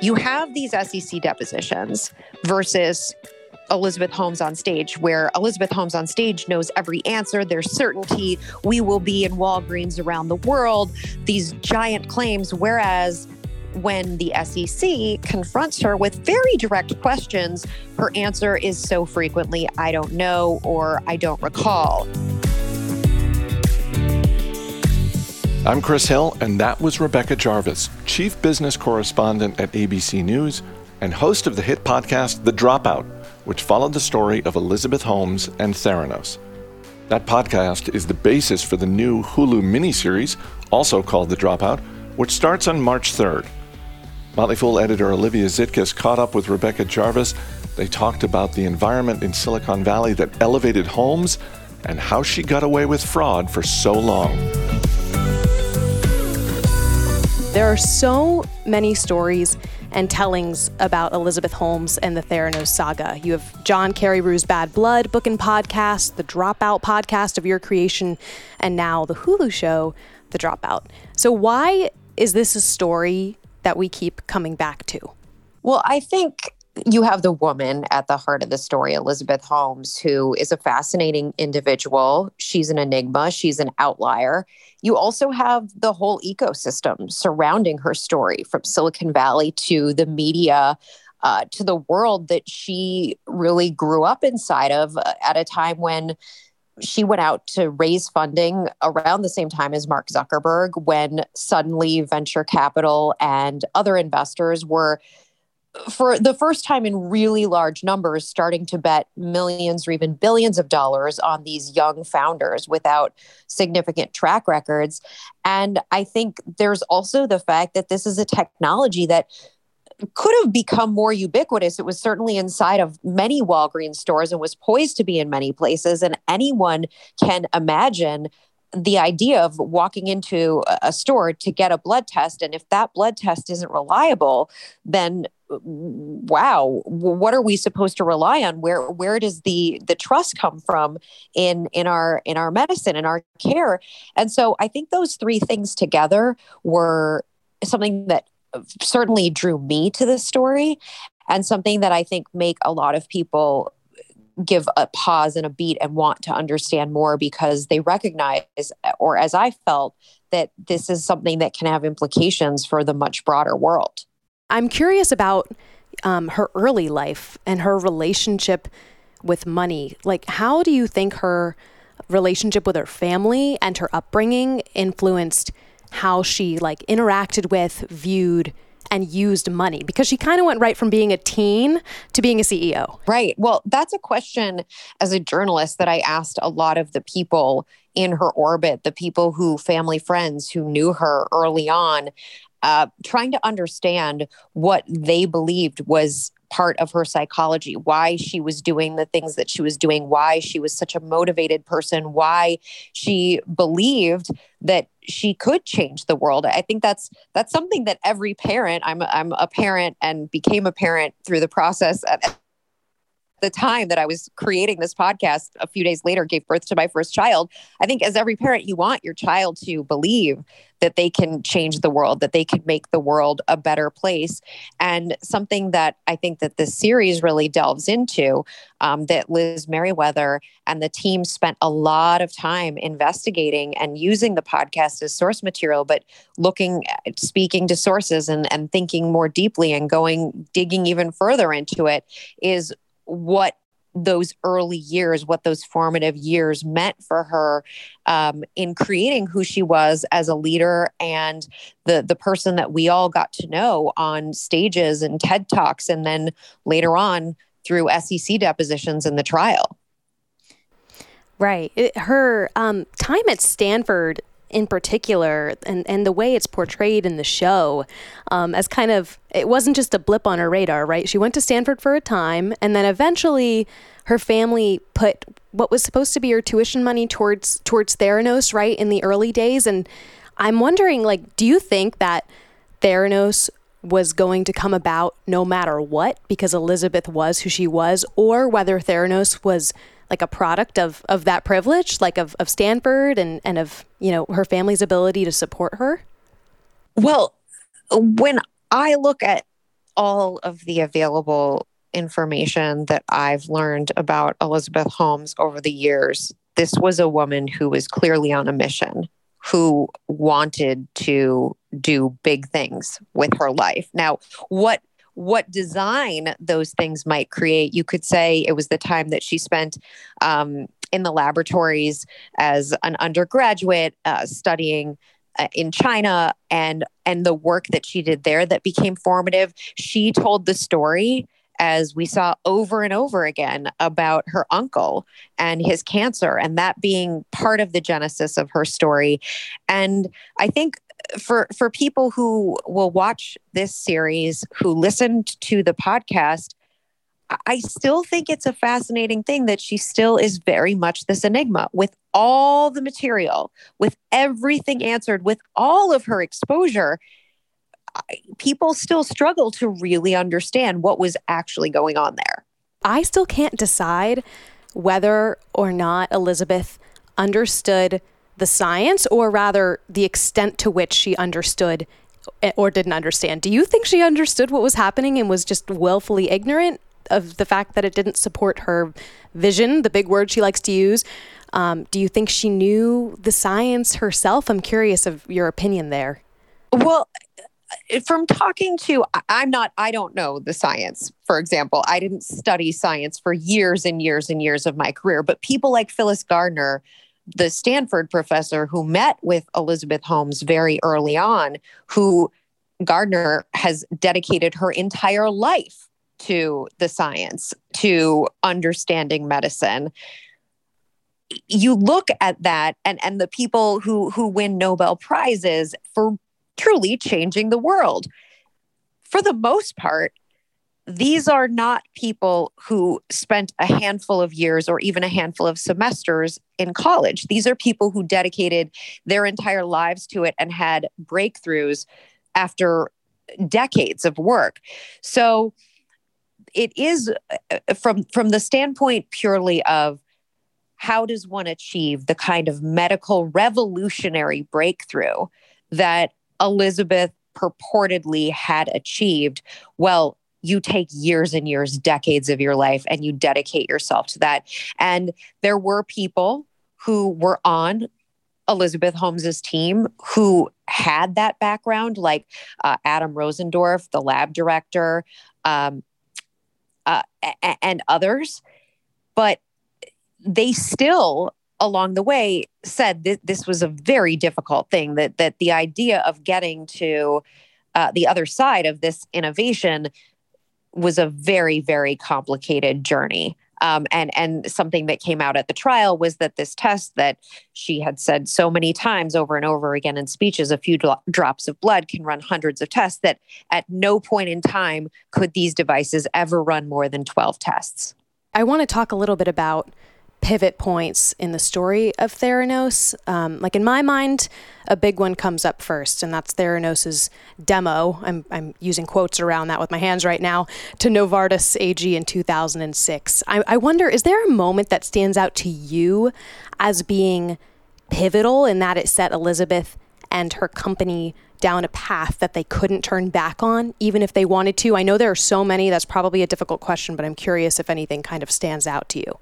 you have these SEC depositions versus Elizabeth Holmes on stage, where Elizabeth Holmes on stage knows every answer. There's certainty we will be in Walgreens around the world, these giant claims. Whereas when the SEC confronts her with very direct questions, her answer is so frequently, I don't know or I don't recall. I'm Chris Hill, and that was Rebecca Jarvis, Chief Business Correspondent at ABC News and host of the hit podcast The Dropout, which followed the story of Elizabeth Holmes and Theranos. That podcast is the basis for the new Hulu miniseries, also called The Dropout, which starts on March 3rd. Motley Fool editor Olivia Zitkus caught up with Rebecca Jarvis. They talked about the environment in Silicon Valley that elevated Holmes and how she got away with fraud for so long. There are so many stories and tellings about Elizabeth Holmes and the Theranos saga. You have John Carreyrou's Bad Blood book and podcast, the Dropout podcast of your creation, and now the Hulu show, The Dropout. So, why is this a story that we keep coming back to? Well, I think you have the woman at the heart of the story, Elizabeth Holmes, who is a fascinating individual. She's an enigma, she's an outlier. You also have the whole ecosystem surrounding her story from Silicon Valley to the media. Uh, to the world that she really grew up inside of uh, at a time when she went out to raise funding around the same time as Mark Zuckerberg when suddenly venture capital and other investors were for the first time in really large numbers starting to bet millions or even billions of dollars on these young founders without significant track records and i think there's also the fact that this is a technology that could have become more ubiquitous. It was certainly inside of many Walgreens stores and was poised to be in many places. And anyone can imagine the idea of walking into a store to get a blood test. And if that blood test isn't reliable, then wow what are we supposed to rely on where where does the the trust come from in in our in our medicine in our care and so i think those three things together were something that uh, certainly drew me to the story and something that I think make a lot of people give a pause and a beat and want to understand more because they recognize or as I felt that this is something that can have implications for the much broader world. I'm curious about um, her early life and her relationship with money. Like, how do you think her relationship with her family and her upbringing influenced how she like interacted with, viewed, and used money because she kind of went right from being a teen to being a CEO. Right. Well, that's a question as a journalist that I asked a lot of the people in her orbit, the people who family friends who knew her early on, uh, trying to understand what they believed was part of her psychology, why she was doing the things that she was doing, why she was such a motivated person, why she believed that she could change the world. I think that's that's something that every parent, I'm I'm a parent and became a parent through the process at, the time that I was creating this podcast a few days later gave birth to my first child. I think as every parent, you want your child to believe that they can change the world, that they can make the world a better place. And something that I think that this series really delves into, um, that Liz Meriwether and the team spent a lot of time investigating and using the podcast as source material, but looking, speaking to sources and, and thinking more deeply and going, digging even further into it, is what those early years, what those formative years meant for her um, in creating who she was as a leader and the the person that we all got to know on stages and TED talks, and then later on through SEC depositions in the trial. Right. It, her um, time at Stanford in particular and, and the way it's portrayed in the show um, as kind of it wasn't just a blip on her radar right? She went to stanford for a time and then eventually her family put what was supposed to be her tuition money towards towards theranos right in the early days. And i'm wondering like do you think that theranos was going to come about no matter what because elizabeth was who she was or whether theranos was like a product of of that privilege, like of of Stanford and and of you know her family's ability to support her? Well, when I look at all of the available information that I've learned about Elizabeth Holmes over the years, this was a woman who was clearly on a mission, who wanted to do big things with her life. Now, what what design those things might create, you could say it was the time that she spent um, in the laboratories as an undergraduate uh, studying uh, in China and and the work that she did there that became formative. She told the story as we saw over and over again about her uncle and his cancer and that being part of the genesis of her story. And I think for for people who will watch this series who listened to the podcast I still think it's a fascinating thing that she still is very much this enigma with all the material, with everything answered, with all of her exposure. People still struggle to really understand what was actually going on there. I still can't decide whether or not Elizabeth understood the science or rather the extent to which she understood or didn't understand. Do you think she understood what was happening and was just willfully ignorant? of the fact that it didn't support her vision, the big word she likes to use. Um, do you think she knew the science herself? I'm curious of your opinion there. Well, Uh, from talking to, I'm not, I don't know the science, for example. I didn't study science for years and years and years of my career, but people like Phyllis Gardner, the Stanford professor who met with Elizabeth Holmes very early on, who Gardner has dedicated her entire life to the science, to understanding medicine. You look at that and, and the people who, who win Nobel Prizes for truly changing the world. For the most part, these are not people who spent a handful of years or even a handful of semesters in college. These are people who dedicated their entire lives to it and had breakthroughs after decades of work. So it is uh, from from the standpoint purely of how does one achieve the kind of medical revolutionary breakthrough that Elizabeth purportedly had achieved? Well, you take years and years, decades of your life, and you dedicate yourself to that. And there were people who were on Elizabeth Holmes's team who had that background, like uh, Adam Rosendorff, the lab director, um, uh, and others, but they still along the way said that this was a very difficult thing that that the idea of getting to uh, the other side of this innovation was a very very complicated journey um, and and something that came out at the trial was that this test that she had said so many times over and over again in speeches, a few dro- drops of blood can run hundreds of tests. That at no point in time could these devices ever run more than twelve tests. I want to talk a little bit about pivot points in the story of Theranos. Um, like in my mind, a big one comes up first, and that's Theranos's demo. I'm, I'm using quotes around that with my hands right now to Novartis AG in 2006. I, I wonder, is there a moment that stands out to you as being pivotal in that it set Elizabeth and her company down a path that they couldn't turn back on, even if they wanted to? I know there are so many. That's probably a difficult question, but I'm curious if anything kind of stands out to you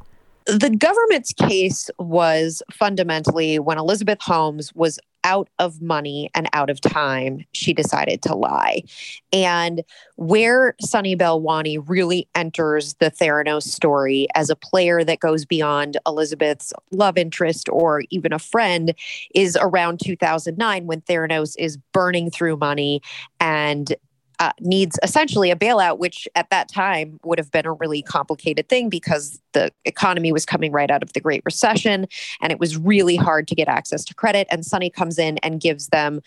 the government's case was fundamentally when Elizabeth Holmes was out of money and out of time, she decided to lie. And where Sunny Balwani really enters the Theranos story as a player that goes beyond Elizabeth's love interest or even a friend is around 2009 when Theranos is burning through money and uh, needs essentially a bailout, which at that time would have been a really complicated thing because the economy was coming right out of the Great Recession and it was really hard to get access to credit. And Sunny comes in and gives them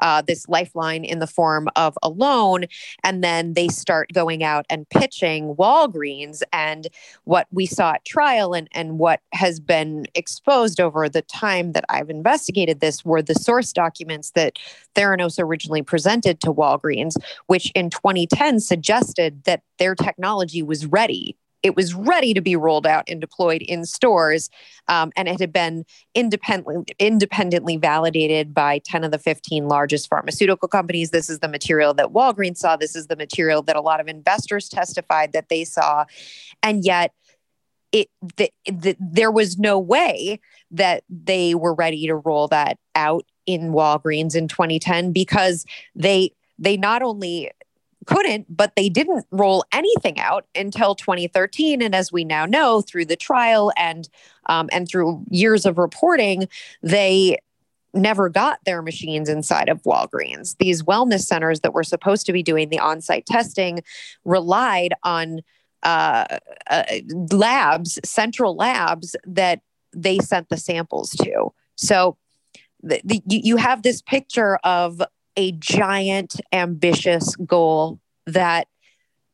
uh, this lifeline in the form of a loan. And then they start going out and pitching Walgreens. And what we saw at trial and, and what has been exposed over the time that I've investigated this were the source documents that Theranos originally presented to Walgreens, which in 2010 suggested that their technology was ready it was ready to be rolled out and deployed in stores, um, and it had been independently independently validated by 10 of the 15 largest pharmaceutical companies. This is the material that Walgreens saw. This is the material that a lot of investors testified that they saw, and yet it the, the, there was no way that they were ready to roll that out in Walgreens in 2010 because they they not only couldn't, but they didn't roll anything out until 2013. And as we now know through the trial and um, and through years of reporting, they never got their machines inside of Walgreens. These wellness centers that were supposed to be doing the on-site testing relied on uh, uh, labs, central labs that they sent the samples to. So the, the, you have this picture of a giant, ambitious goal that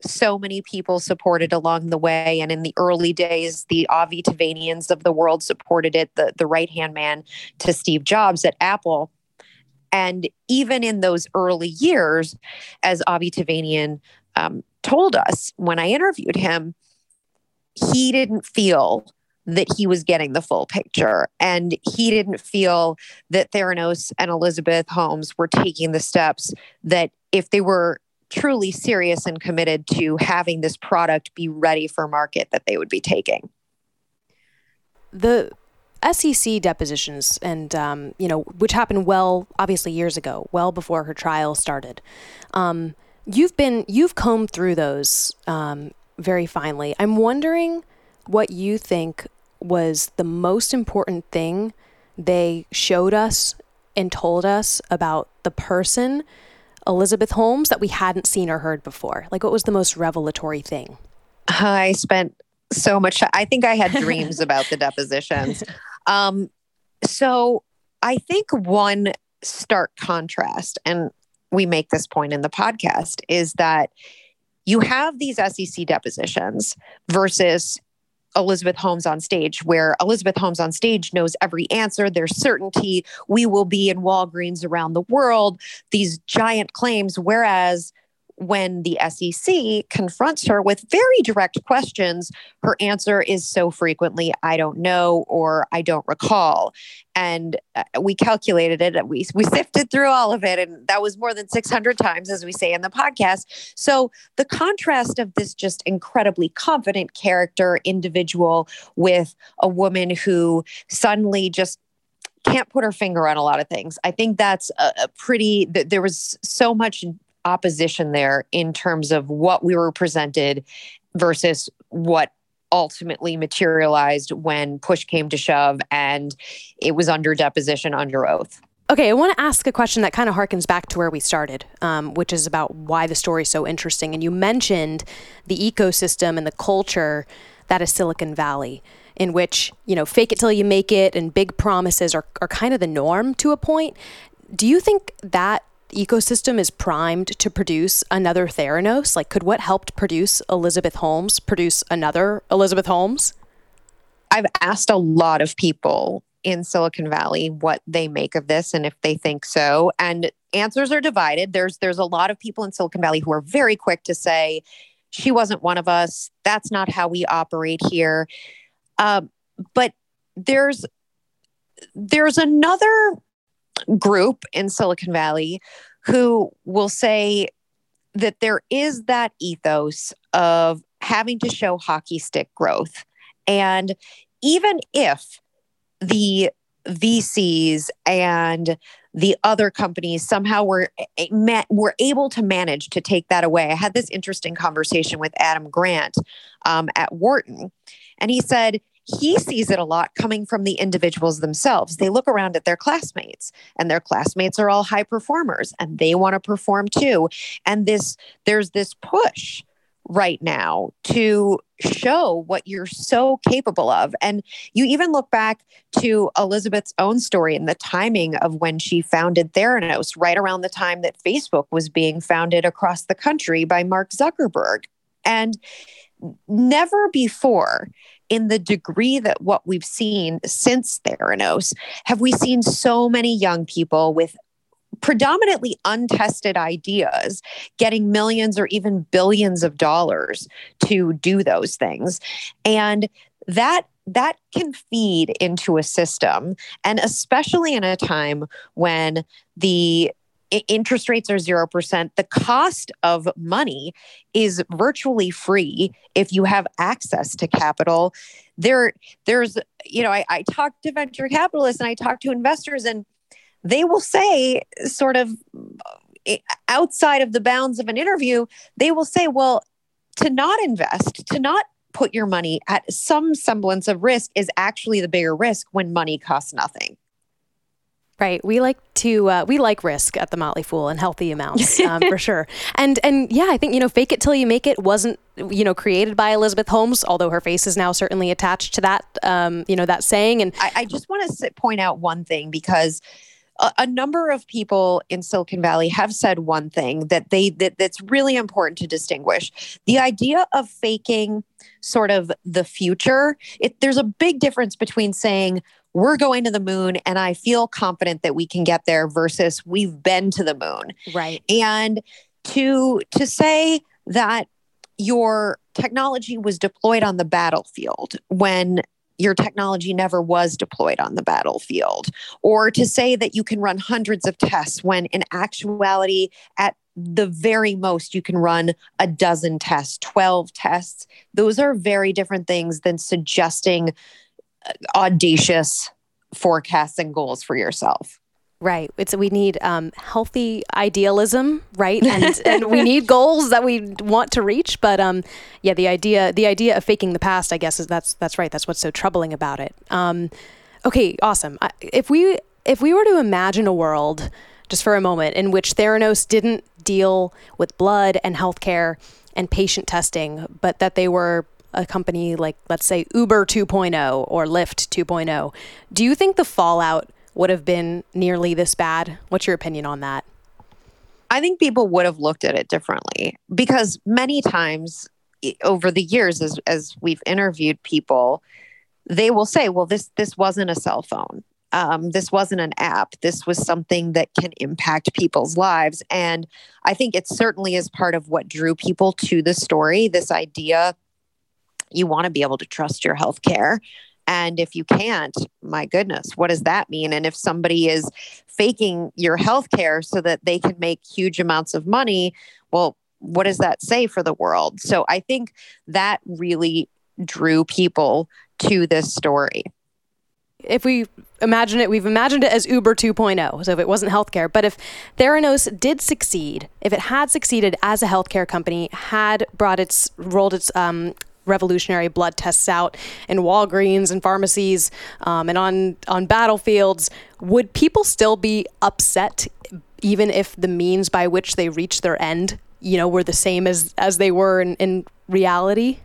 so many people supported along the way. And in the early days, the Avi Tevanians of the world supported it, the, the right hand man to Steve Jobs at Apple. And even in those early years, as Avi Tevanian um, told us when I interviewed him, he didn't feel that he was getting the full picture. And he didn't feel that Theranos and Elizabeth Holmes were taking the steps that if they were truly serious and committed to having this product be ready for market that they would be taking. The SEC depositions, and um, you know, which happened well, obviously years ago, well before her trial started. Um, you've been you've combed through those um, very finely. I'm wondering what you think was the most important thing they showed us and told us about the person, Elizabeth Holmes, that we hadn't seen or heard before? Like, what was the most revelatory thing? I spent so much, I think I had dreams about the depositions. Um, so I think one stark contrast, and we make this point in the podcast, is that you have these SEC depositions versus Elizabeth Holmes on stage, where Elizabeth Holmes on stage knows every answer. There's certainty. We will be in Walgreens around the world, these giant claims. Whereas when the SEC confronts her with very direct questions, her answer is so frequently, I don't know or I don't recall. And uh, we calculated it, we, we sifted through all of it, and that was more than 600 times, as we say in the podcast. So the contrast of this just incredibly confident character, individual, with a woman who suddenly just can't put her finger on a lot of things. I think that's a, a pretty, th- there was so much opposition there in terms of what we were presented versus what ultimately materialized when push came to shove and it was under deposition under oath. Okay, I want to ask a question that kind of harkens back to where we started, um, which is about why the story is so interesting. And you mentioned the ecosystem and the culture that is Silicon Valley, in which, you know, fake it till you make it and big promises are, are kind of the norm to a point. Do you think that ecosystem is primed to produce another Theranos? Like, could what helped produce Elizabeth Holmes produce another Elizabeth Holmes? I've asked a lot of people in Silicon Valley what they make of this and if they think so. And answers are divided. There's there's a lot of people in Silicon Valley who are very quick to say, she wasn't one of us. That's not how we operate here. Um, but there's there's another group in Silicon Valley who will say that there is that ethos of having to show hockey stick growth. And even if the VCs and the other companies somehow were were able to manage to take that away. I had this interesting conversation with Adam Grant um, at Wharton, and he said he sees it a lot coming from the individuals themselves. They look around at their classmates and their classmates are all high performers and they want to perform too. And this there's this push right now to show what you're so capable of. And you even look back to Elizabeth's own story and the timing of when she founded Theranos, right around the time that Facebook was being founded across the country by Mark Zuckerberg. And never before in the degree that what we've seen since Theranos have we seen so many young people with predominantly untested ideas, getting millions or even billions of dollars to do those things. And that that can feed into a system and especially in a time when the interest rates are 0%. The cost of money is virtually free if you have access to capital. There, there's, you know, I, I talk to venture capitalists and I talk to investors, and they will say, sort of eh, outside of the bounds of an interview, they will say, well, to not invest, to not put your money at some semblance of risk is actually the bigger risk when money costs nothing. Right. We like to uh, we like risk at the Motley Fool in healthy amounts um, for sure. And and yeah, I think you know, fake it till you make it wasn't you know created by Elizabeth Holmes, although her face is now certainly attached to that um, you know that saying. And I, I just want to point out one thing because. A, a number of people in Silicon Valley have said one thing that they that, that's really important to distinguish. The idea of faking sort of the future, it, there's a big difference between saying we're going to the moon and I feel confident that we can get there versus we've been to the moon. Right. And to to say that your technology was deployed on the battlefield when your technology never was deployed on the battlefield or to say that you can run hundreds of tests when in actuality at the very most you can run a dozen tests 12 tests those are very different things than suggesting audacious forecasts and goals for yourself. Right. It's we need um, healthy idealism, right? And and we need goals that we want to reach. But um, yeah, the idea the idea of faking the past, I guess, is that's that's right. That's what's so troubling about it. Um, okay, awesome. If we if we were to imagine a world just for a moment in which Theranos didn't deal with blood and healthcare and patient testing, but that they were a company like, let's say, Uber 2.0 or Lyft 2.0, do you think the fallout would have been nearly this bad? What's your opinion on that? I think people would have looked at it differently because many times over the years, as, as we've interviewed people, they will say, well, this, this wasn't a cell phone. Um, this wasn't an app. This was something that can impact people's lives. And I think it certainly is part of what drew people to the story this idea you want to be able to trust your health care. And if you can't, my goodness, what does that mean? And if somebody is faking your health care so that they can make huge amounts of money, well, what does that say for the world? So I think that really drew people to this story. If we imagine it, we've imagined it as Uber 2.0. So if it wasn't healthcare, but if Theranos did succeed, if it had succeeded as a healthcare company, had brought its rolled its um, revolutionary blood tests out in Walgreens and pharmacies um, and on on battlefields, would people still be upset even if the means by which they reached their end, you know, were the same as as they were in, in reality?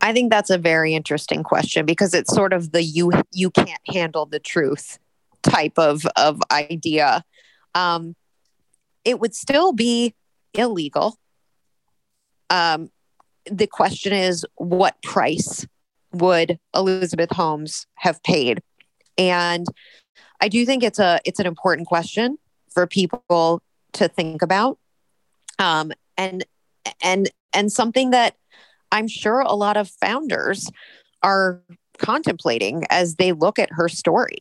I think that's a very interesting question because it's sort of the you you can't handle the truth type of of idea. Um, it would still be illegal. Um, the question is what price would Elizabeth Holmes have paid? And I do think it's a it's an important question for people to think about. Um, and and and something that I'm sure a lot of founders are contemplating as they look at her story.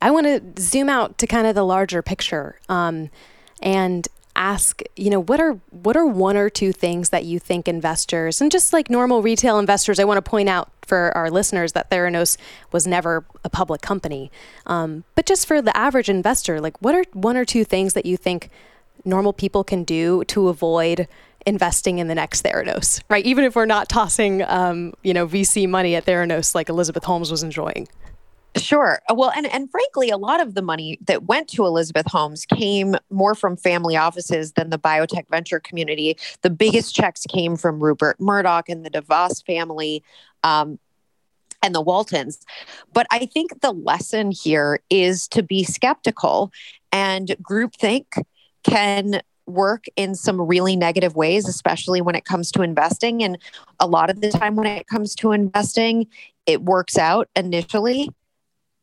I want to zoom out to kind of the larger picture. Um, and ask, you know, what are what are one or two things that you think investors and just like normal retail investors, I want to point out for our listeners that Theranos was never a public company, um, but just for the average investor, like what are one or two things that you think normal people can do to avoid investing in the next Theranos, right? Even if we're not tossing, um, you know, VC money at Theranos like Elizabeth Holmes was enjoying. Sure. Uh, well, and and frankly, a lot of the money that went to Elizabeth Holmes came more from family offices than the biotech venture community. The biggest checks came from Rupert Murdoch and the DeVos family. Um, and the Waltons. But I think the lesson here is to be skeptical and groupthink can work in some really negative ways, especially when it comes to investing. And a lot of the time, when it comes to investing, it works out initially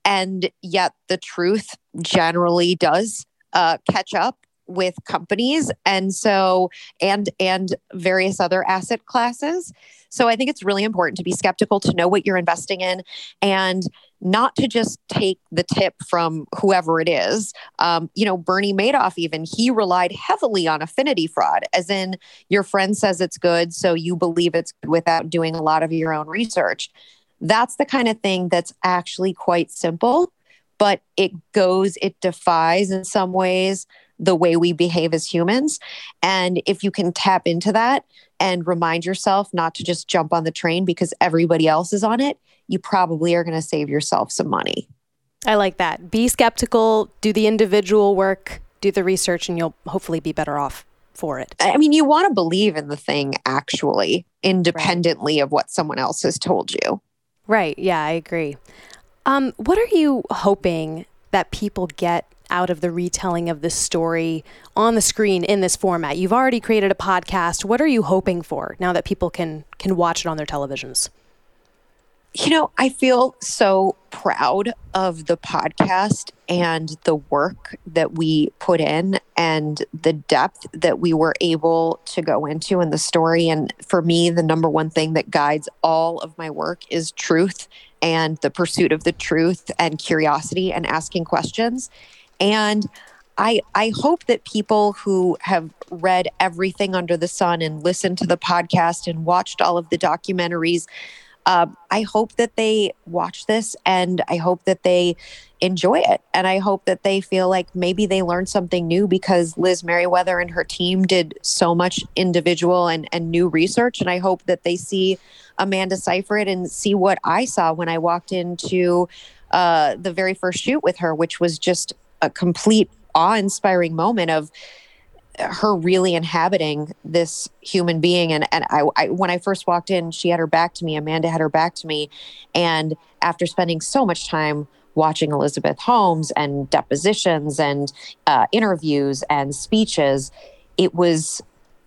and yet the truth generally does uh, catch up with companies. And so and and various other asset classes. So i think it's really important to be skeptical to know what you're investing in and not to just take the tip from whoever it is. Um, you know bernie madoff even he relied heavily on affinity fraud as in your friend says it's good so you believe it's good without doing a lot of your own research that's the kind of thing that's actually quite simple but it goes it defies in some ways the way we behave as humans. And if you can tap into that and remind yourself not to just jump on the train because everybody else is on it, you probably are going to save yourself some money. I like that. Be skeptical, do the individual work, do the research, and you'll hopefully be better off for it. I mean, you want to believe in the thing actually, independently right. of what someone else has told you. Right. Yeah, I agree. Um, what are you hoping that people get out of the retelling of this story on the screen in this format? You've already created a podcast. What are you hoping for now that people can can watch it on their televisions? You know, I feel so proud of the podcast and the work that we put in and the depth that we were able to go into in the story. And for me, the number one thing that guides all of my work is truth and the pursuit of the truth and curiosity and asking questions. And I, I hope that people who have read everything under the sun and listened to the podcast and watched all of the documentaries, uh, I hope that they watch this and I hope that they enjoy it. And I hope that they feel like maybe they learned something new because Liz Meriwether and her team did so much individual and, and new research. And I hope that they see Amanda Seyfried and see what I saw when I walked into uh, the very first shoot with her, which was just a complete awe-inspiring moment of her really inhabiting this human being. And and I, I, when I first walked in she had her back to me Amanda had her back to me. And after spending so much time watching Elizabeth Holmes and depositions and uh, interviews and speeches it was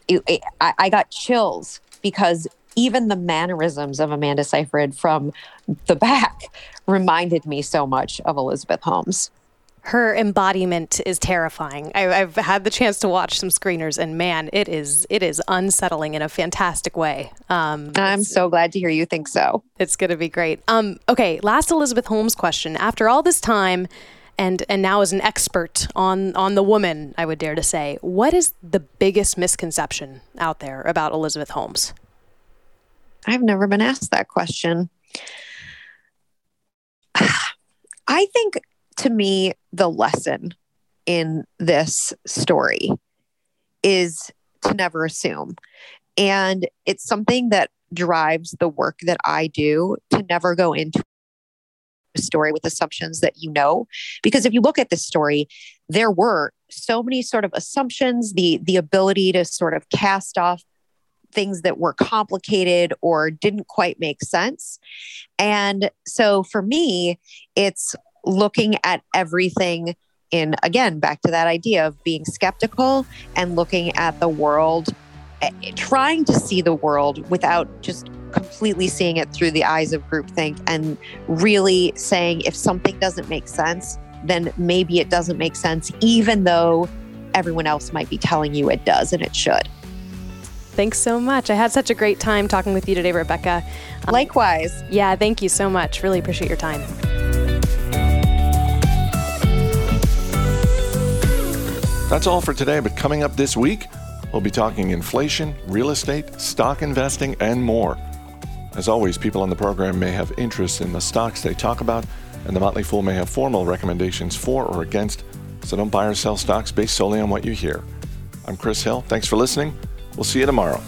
it, it, I, I got chills because even the mannerisms of Amanda Seyfried from the back reminded me so much of Elizabeth Holmes her embodiment is terrifying. I, have had the chance to watch some screeners, and man, it is it is unsettling in a fantastic way. Um, I'm so glad to hear you think so. It's going to be great. Um, okay, last Elizabeth Holmes question. After all this time, and and now as an expert on on the woman, I would dare to say, what is the biggest misconception out there about Elizabeth Holmes? I've never been asked that question. I think to me, the lesson in this story is to never assume. And it's something that drives the work that I do to never go into a story with assumptions that you know. Because if you look at this story, there were so many sort of assumptions, the the ability to sort of cast off things that were complicated or didn't quite make sense. And so for me, it's looking at everything in, again, back to that idea of being skeptical and looking at the world, eh, trying to see the world without just completely seeing it through the eyes of groupthink and really saying if something doesn't make sense, then maybe it doesn't make sense, even though everyone else might be telling you it does and it should. Thanks so much. I had such a great time talking with you today, Rebecca. Um, Likewise. Yeah, thank you so much. Really appreciate your time. That's all for today, but coming up this week, we'll be talking inflation, real estate, stock investing, and more. As always, people on the program may have interest in the stocks they talk about, and the Motley Fool may have formal recommendations for or against, so don't buy or sell stocks based solely on what you hear. I'm Chris Hill. Thanks for listening. We'll see you tomorrow.